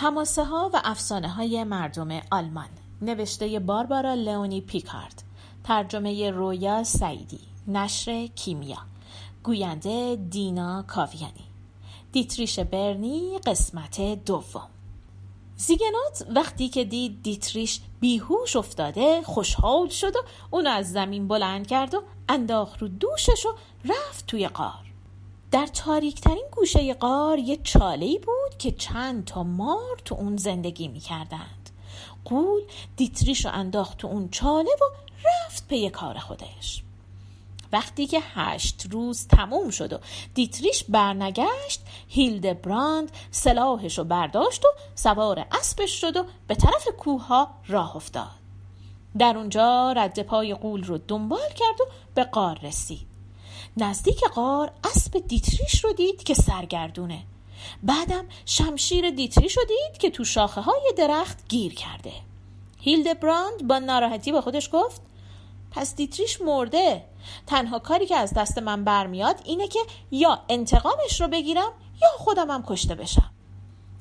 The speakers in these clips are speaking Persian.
هماسه ها و افسانه های مردم آلمان. نوشته باربارا لئونی پیکارد. ترجمه رویا سعیدی. نشر کیمیا. گوینده دینا کاویانی. دیتریش برنی قسمت دوم. زیگنات وقتی که دید دیتریش بیهوش افتاده خوشحال شد و اونو از زمین بلند کرد و انداخت رو دوشش و رفت توی قار در تاریکترین گوشه قار یه چاله بود که چند تا مار تو اون زندگی می‌کردند. قول دیتریش رو انداخت تو اون چاله و رفت پی کار خودش. وقتی که هشت روز تموم شد و دیتریش برنگشت هیلد براند سلاحش رو برداشت و سوار اسبش شد و به طرف کوه ها راه افتاد. در اونجا رد پای قول رو دنبال کرد و به قار رسید. نزدیک قار اسب دیتریش رو دید که سرگردونه. بعدم شمشیر دیتریش رو دید که تو شاخه های درخت گیر کرده. هیلد براند با ناراحتی به خودش گفت پس دیتریش مرده. تنها کاری که از دست من برمیاد اینه که یا انتقامش رو بگیرم یا خودمم کشته بشم.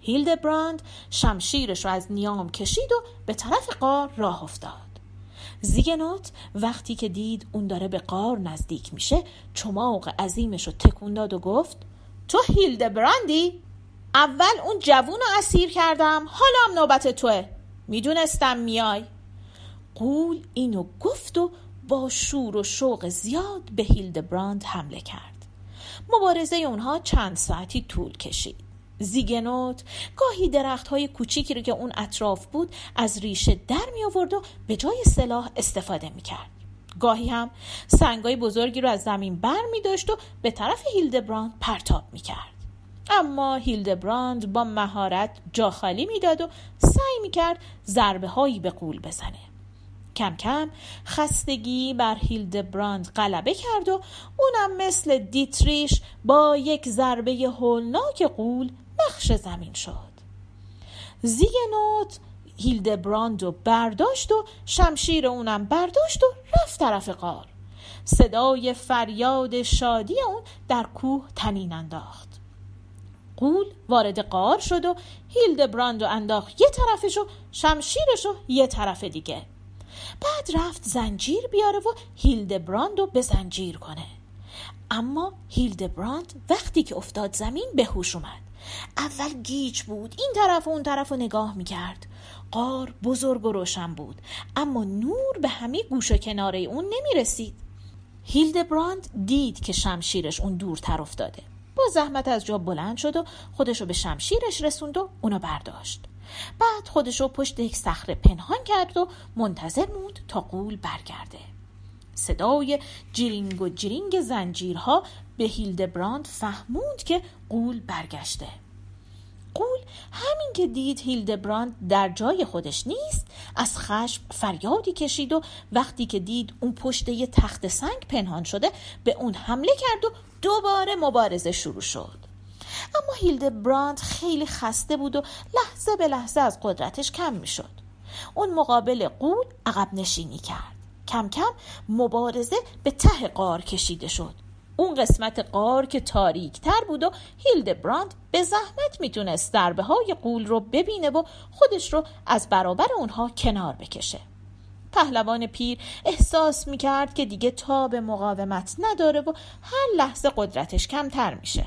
هیلد براند شمشیرش رو از نیام کشید و به طرف قار راه افتاد. زیگنوت وقتی که دید اون داره به قار نزدیک میشه چماق عظیمش رو تکون داد و گفت تو هیلد براندی؟ اول اون جوون رو اسیر کردم حالا هم نوبت توه می‌دونستم میای قول اینو گفت و با شور و شوق زیاد به هیلد براند حمله کرد مبارزه اونها چند ساعتی طول کشید زیگنوت گاهی درخت های کوچیکی رو که اون اطراف بود از ریشه در می آورد و به جای سلاح استفاده می کرد. گاهی هم سنگای بزرگی رو از زمین بر می داشت و به طرف هیلدبراند پرتاب می کرد. اما هیلدبراند با مهارت جا خالی می‌داد و سعی می کرد ضربه هایی به غول بزنه. کم کم خستگی بر هیلدبراند غلبه کرد و اونم مثل دیتریش با یک ضربه هولناک غول نقش زمین شد زیگنوت هیلدبراند رو برداشت و شمشیر اونم برداشت و رفت طرف غار صدای فریاد شادی اون در کوه طنین انداخت. غول وارد غار شد و هیلدبراند رو انداخت یه طرفش و شمشیرش رو یه طرف دیگه. بعد رفت زنجیر بیاره و هیلدبراند رو به زنجیر کنه. اما هیلدبراند وقتی که افتاد زمین به هوش اومد. اول گیج بود این طرف و اون طرف رو نگاه می‌کرد. غار بزرگ و روشن بود اما نور به همه گوشه و کنار اون نمی‌رسید. هیلدبراند دید که شمشیرش اون دورتر افتاده. با زحمت از جا بلند شد و خودش رو به شمشیرش رسوند و اونو برداشت. بعد خودش رو پشت یک صخره پنهان کرد و منتظر موند تا غول برگرده. صدای جرینگ و جرینگ زنجیرها به هیلدبراند فهموند که غول برگشته غول همین که دید هیلدبراند در جای خودش نیست از خشم فریادی کشید و وقتی که دید اون پشت یه تخت سنگ پنهان شده به اون حمله کرد و دوباره مبارزه شروع شد اما هیلد براند خیلی خسته بود و لحظه به لحظه از قدرتش کم می‌شد. اون مقابل غول عقب نشینی کرد. کم کم مبارزه به ته قار کشیده شد. اون قسمت قار که تاریک تر بود و هیلد براند به زحمت می‌تونست ضربه های قول رو ببینه و خودش رو از برابر اونها کنار بکشه. پهلوان پیر احساس می‌کرد که دیگه تاب مقاومت نداره و هر لحظه قدرتش کمتر میشه.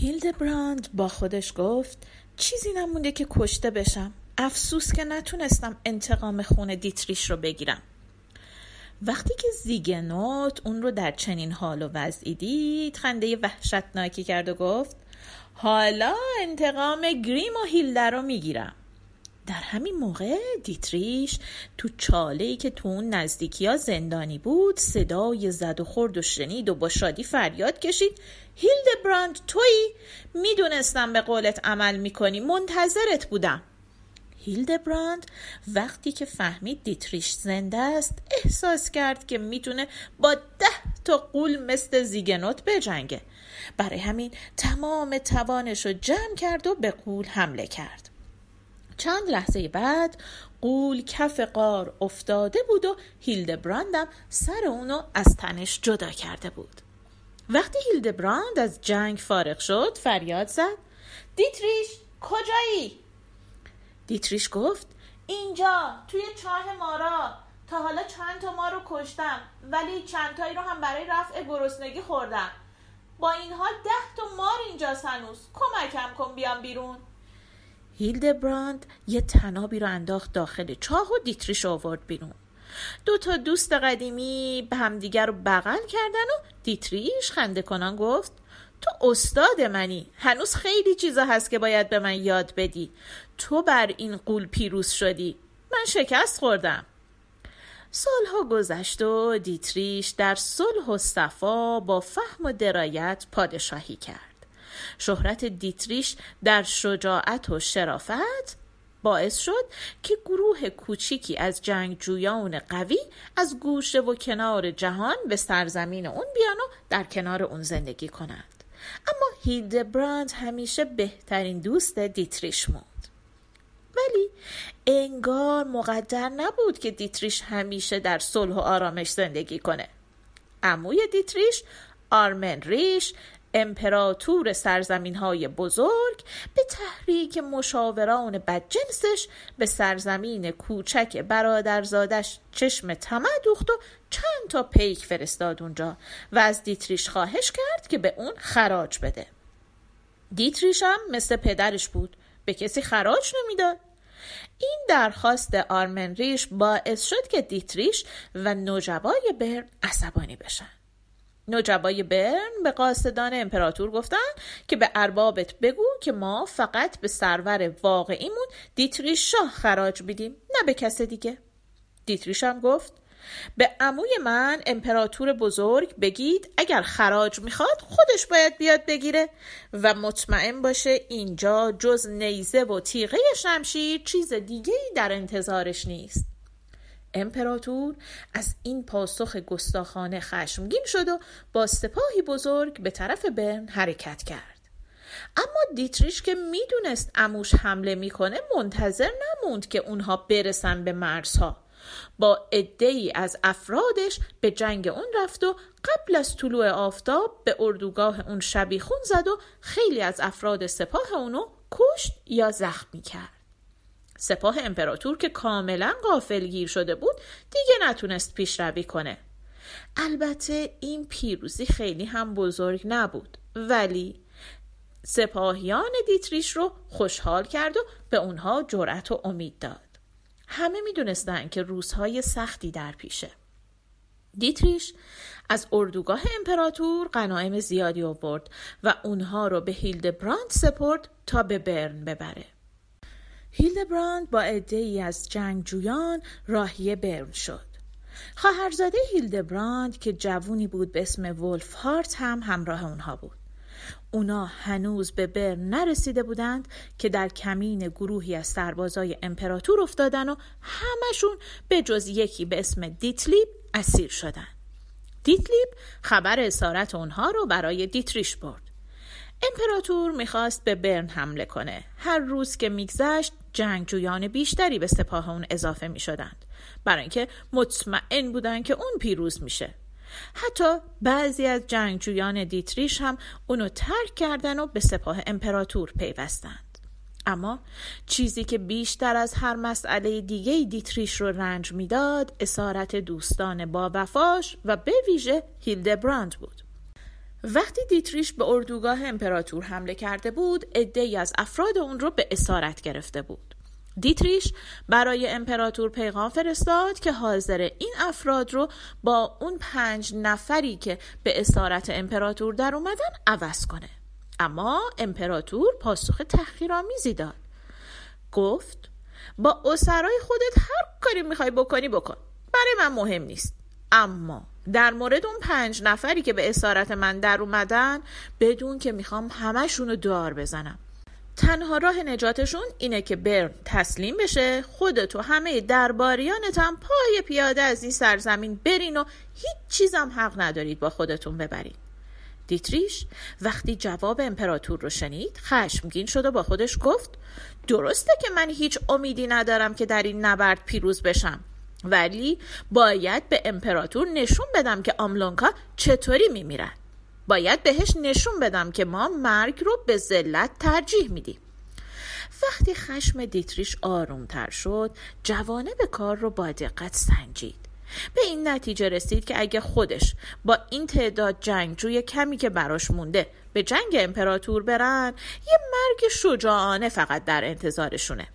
هیلدبراند با خودش گفت چیزی نمونده که کشته بشم افسوس که نتونستم انتقام خون دیتریش رو بگیرم وقتی که زیگنوت اون رو در چنین حال و وضعی دید خنده وحشتناکی کرد و گفت حالا انتقام گریم و هیلده رو می‌گیرم. در همین موقع دیتریش تو چاله که تو اون نزدیکی ها زندانی بود صدای زد و خورد و شنید و با شادی فریاد کشید هیلد براند تویی؟ می‌دونستم به قولت عمل می‌کنی منتظرت بودم. هیلد براند وقتی که فهمید دیتریش زنده است احساس کرد که می‌تونه با ده تا قول مثل زیگنوت بجنگه. برای همین تمام توانش رو جمع کرد و به قول حمله کرد. چند لحظه بعد قول کف قار افتاده بود و هیلدبراندم سر اونو از تنش جدا کرده بود. وقتی هیلدبراند از جنگ فارغ شد فریاد زد. دیتریش کجایی؟ دیتریش گفت اینجا توی چاه مارا تا حالا چند تا ما رو کشتم ولی چند تایی رو هم برای رفع گرسنگی خوردم. با این حال ده تا مار اینجا هنوز کمکم کن بیام بیرون. هیلدبراند یه طنابی رو انداخت داخل چاه و دیتریش آورد بیرون. دو تا دوست قدیمی به همدیگر رو بغل کردن و دیتریش خنده کنان گفت تو استاد منی. هنوز خیلی چیزا هست که باید به من یاد بدی. تو بر این قول پیروز شدی. من شکست خوردم. سالها گذشت و دیتریش در صلح و صفا با فهم و درایت پادشاهی کرد. شهرت دیتریش در شجاعت و شرافت باعث شد که گروه کوچیکی از جنگجویان قوی از گوشه و کنار جهان به سرزمین اون بیان و در کنار اون زندگی کنند. اما هیلدبراند همیشه بهترین دوست دیتریش موند. ولی انگار مقدر نبود که دیتریش همیشه در صلح و آرامش زندگی کنه. عموی دیتریش آرمن ریش امپراتور سرزمین های بزرگ به تحریک مشاوران بدجنسش به سرزمین کوچک برادرزادش چشم طمع دوخت و چند تا پیک فرستاد اونجا و از دیتریش خواهش کرد که به اون خراج بده. دیتریش هم مثل پدرش بود به کسی خراج نمی‌داد. این درخواست آرمنریش باعث شد که دیتریش و نوجبای برن عصبانی بشن. نوجبای برن به قاصدان امپراتور گفتن که به اربابت بگو که ما فقط به سرور واقعیمون دیتریش شاه خراج بیدیم نه به کس دیگه. دیتریش هم گفت به عموی من امپراتور بزرگ بگید اگر خراج می‌خواد خودش باید بیاد بگیره و مطمئن باشه اینجا جز نیزه و تیغه شمشیر چیز دیگه در انتظارش نیست. امپراتور از این پاسخ گستاخانه خشمگین شد و با سپاهی بزرگ به طرف برن حرکت کرد. اما دیتریش که می‌دونست اموش حمله می‌کنه منتظر نموند که اونها برسن به مرزها. با ای از افرادش به جنگ اون رفت و قبل از طلوع آفتاب به اردوگاه اون شبیخون زد و خیلی از افراد سپاه اونو کشت یا زخمی کرد. سپاه امپراتور که کاملا گیر شده بود دیگه نتونست پیشروی کنه. البته این پیروزی خیلی هم بزرگ نبود ولی سپاهیان دیتریش رو خوشحال کرد و به اونها جرأت و امید داد. همه می‌دونستن که روزهای سختی در پیشه. دیتریش از اردوگاه امپراتور غنایم زیادی آورد و اونها رو به هیلدبراند سپرد تا به برن ببره. هیلدبراند با عده‌ای از جنگجویان راهی برن شد. خواهرزاده هیلدبراند که جوونی بود به اسم ولف هارت هم همراه اونها بود. اونا هنوز به برن نرسیده بودند که در کمین گروهی از سربازای امپراتور افتادن و همشون به جز یکی به اسم دیتلیب اسیر شدند. دیتلیب خبر اسارت اونها رو برای دیتریش برد. امپراتور می‌خواست به برن حمله کنه. هر روز که میگذشت جنگجویان بیشتری به سپاه اون اضافه می‌شدند. برای اینکه مطمئن بودن که اون پیروز میشه. حتی بعضی از جنگجویان دیتریش هم اونو ترک کردن و به سپاه امپراتور پیوستند. اما چیزی که بیشتر از هر مسئله دیگه دیتریش رو رنج می‌داد اسارت دوستان با وفاش و به ویژه هیلدبراند بود. وقتی دیتریش به اردوگاه امپراتور حمله کرده بود عدهای از افراد اون رو به اسارت گرفته بود. دیتریش برای امپراتور پیغام فرستاد که حاضر این افراد رو با اون پنج نفری که به اسارت امپراتور در اومدن عوض کنه. اما امپراتور پاسخ تحقیرآمیزی داد. گفت با اسرای خودت هر کاری می‌خوای بکنی بکن. برای من مهم نیست. اما در مورد اون پنج نفری که به اسارت من در اومدن بدون که می‌خوام همشون رو دار بزنم. تنها راه نجاتشون اینه که برن تسلیم بشه خودت و همه درباریانتم پای پیاده از این سرزمین برین و هیچ چیزم حق ندارید با خودتون ببرید. دیتریش وقتی جواب امپراتور رو شنید خشمگین شد و با خودش گفت درسته که من هیچ امیدی ندارم که در این نبرد پیروز بشم. ولی باید به امپراتور نشون بدم که آملونکا چطوری میمیرن. باید بهش نشون بدم که ما مرگ رو به ذلت ترجیح میدیم. وقتی خشم دیتریش آرومتر شد جوانه به کار رو با دقت سنجید. به این نتیجه رسید که اگه خودش با این تعداد جنگجوی کمی که براش مونده به جنگ امپراتور برن یه مرگ شجاعانه فقط در انتظارشونه.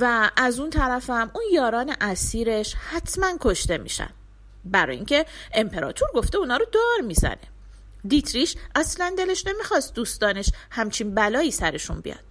و از اون طرفم اون یاران اسیرش حتما کشته میشن. برای اینکه امپراتور گفته اونا رو دار می‌زنه. دیتریش اصلا دلش نمی‌خواست دوستانش همچین بلایی سرشون بیاد.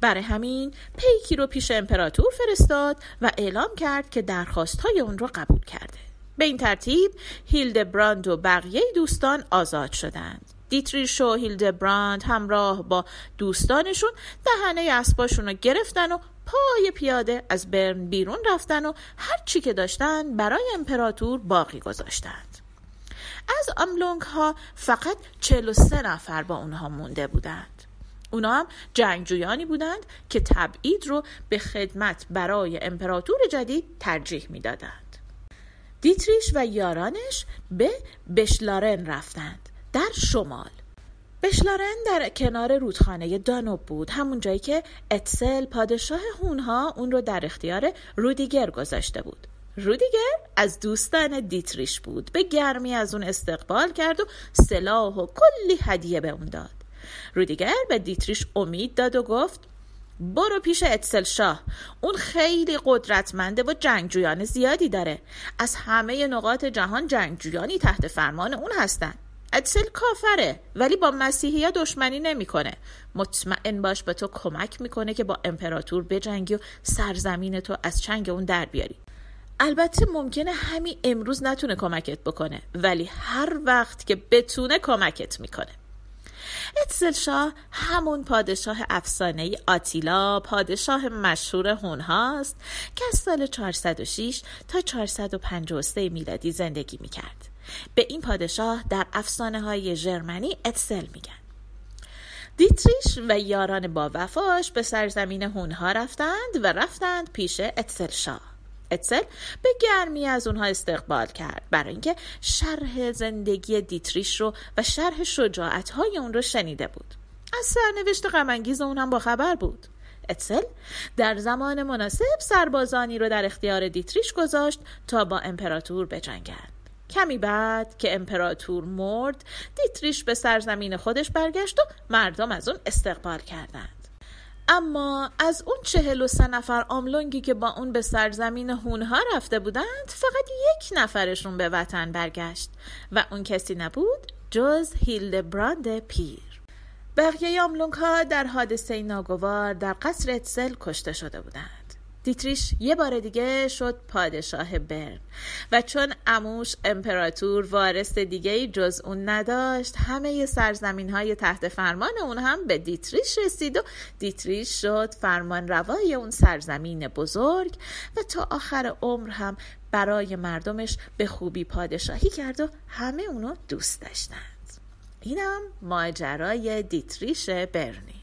برای همین پیکی رو پیش امپراتور فرستاد و اعلام کرد که درخواست های اون رو قبول کرده. به این ترتیب هیلد براند و بقیه دوستان آزاد شدند. دیتریش و هیلد براند همراه با دوستانشون دهنه اسباشون رو گرفتن و پای پیاده از برن بیرون رفتن و هر چی که داشتن برای امپراتور باقی گذاشتند. از آملونگ ها فقط 43 نفر با اونها مونده بودند. اونا هم جنگجویانی بودند که تبعید رو به خدمت برای امپراتور جدید ترجیح می‌دادند. دیتریش و یارانش به بشلارن رفتند در شمال. بشلارن در کنار رودخانه دانوب بود همون جایی که اتسل پادشاه هونها اون رو در اختیار رودیگر گذاشته بود. رودیگر از دوستان دیتریش بود به گرمی از اون استقبال کرد و سلاح و کلی هدیه به اون داد. رودیگر به دیتریش امید داد و گفت برو پیش اتسل شاه اون خیلی قدرتمنده و جنگجویان زیادی داره. از همه نقاط جهان جنگجویانی تحت فرمان اون هستن. اتسل کافره ولی با مسیحی دشمنی نمی‌کنه. مطمئن باش به تو کمک می‌کنه که با امپراتور بجنگی و سرزمین تو از چنگ اون در بیاری. البته ممکنه همین امروز نتونه کمکت بکنه ولی هر وقت که بتونه کمکت می‌کنه. اتزل شاه همون پادشاه افسانه آتیلا پادشاه مشهور هونهاست که از سال 406 تا 453 میلادی زندگی می‌کرد. به این پادشاه در افسانه های جرمنی اتسل میگن دیتریش و یاران با وفاش به سرزمین هونها رفتند و رفتند پیش اتسل شاه. اتسل به گرمی از اونها استقبال کرد برای اینکه شرح زندگی دیتریش رو و شرح شجاعت های اون رو شنیده بود. از سرنوشت غمانگیز اون با خبر بود. اتسل در زمان مناسب سربازانی رو در اختیار دیتریش گذاشت تا با امپراتور بجنگند. کمی بعد که امپراتور مرد دیتریش به سرزمین خودش برگشت و مردم از اون استقبال کردند. اما از اون چهل و سه نفر آملونگی که با اون به سرزمین هونها رفته بودند فقط یک نفرشون به وطن برگشت و اون کسی نبود جز هیلد براند پیر. بقیه آملونگ ها در حادثه ناگوار در قصر اتسل کشته شده بودند. دیتریش یه بار دیگه شد پادشاه برن. و چون اموش امپراتور وارث دیگه جز اون نداشت همه سرزمین های تحت فرمان اون هم به دیتریش رسید و دیتریش شد فرمان روای اون سرزمین بزرگ و تا آخر عمر هم برای مردمش به خوبی پادشاهی کرد و همه اونو دوست داشتند. اینم ماجرای دیتریش برنی.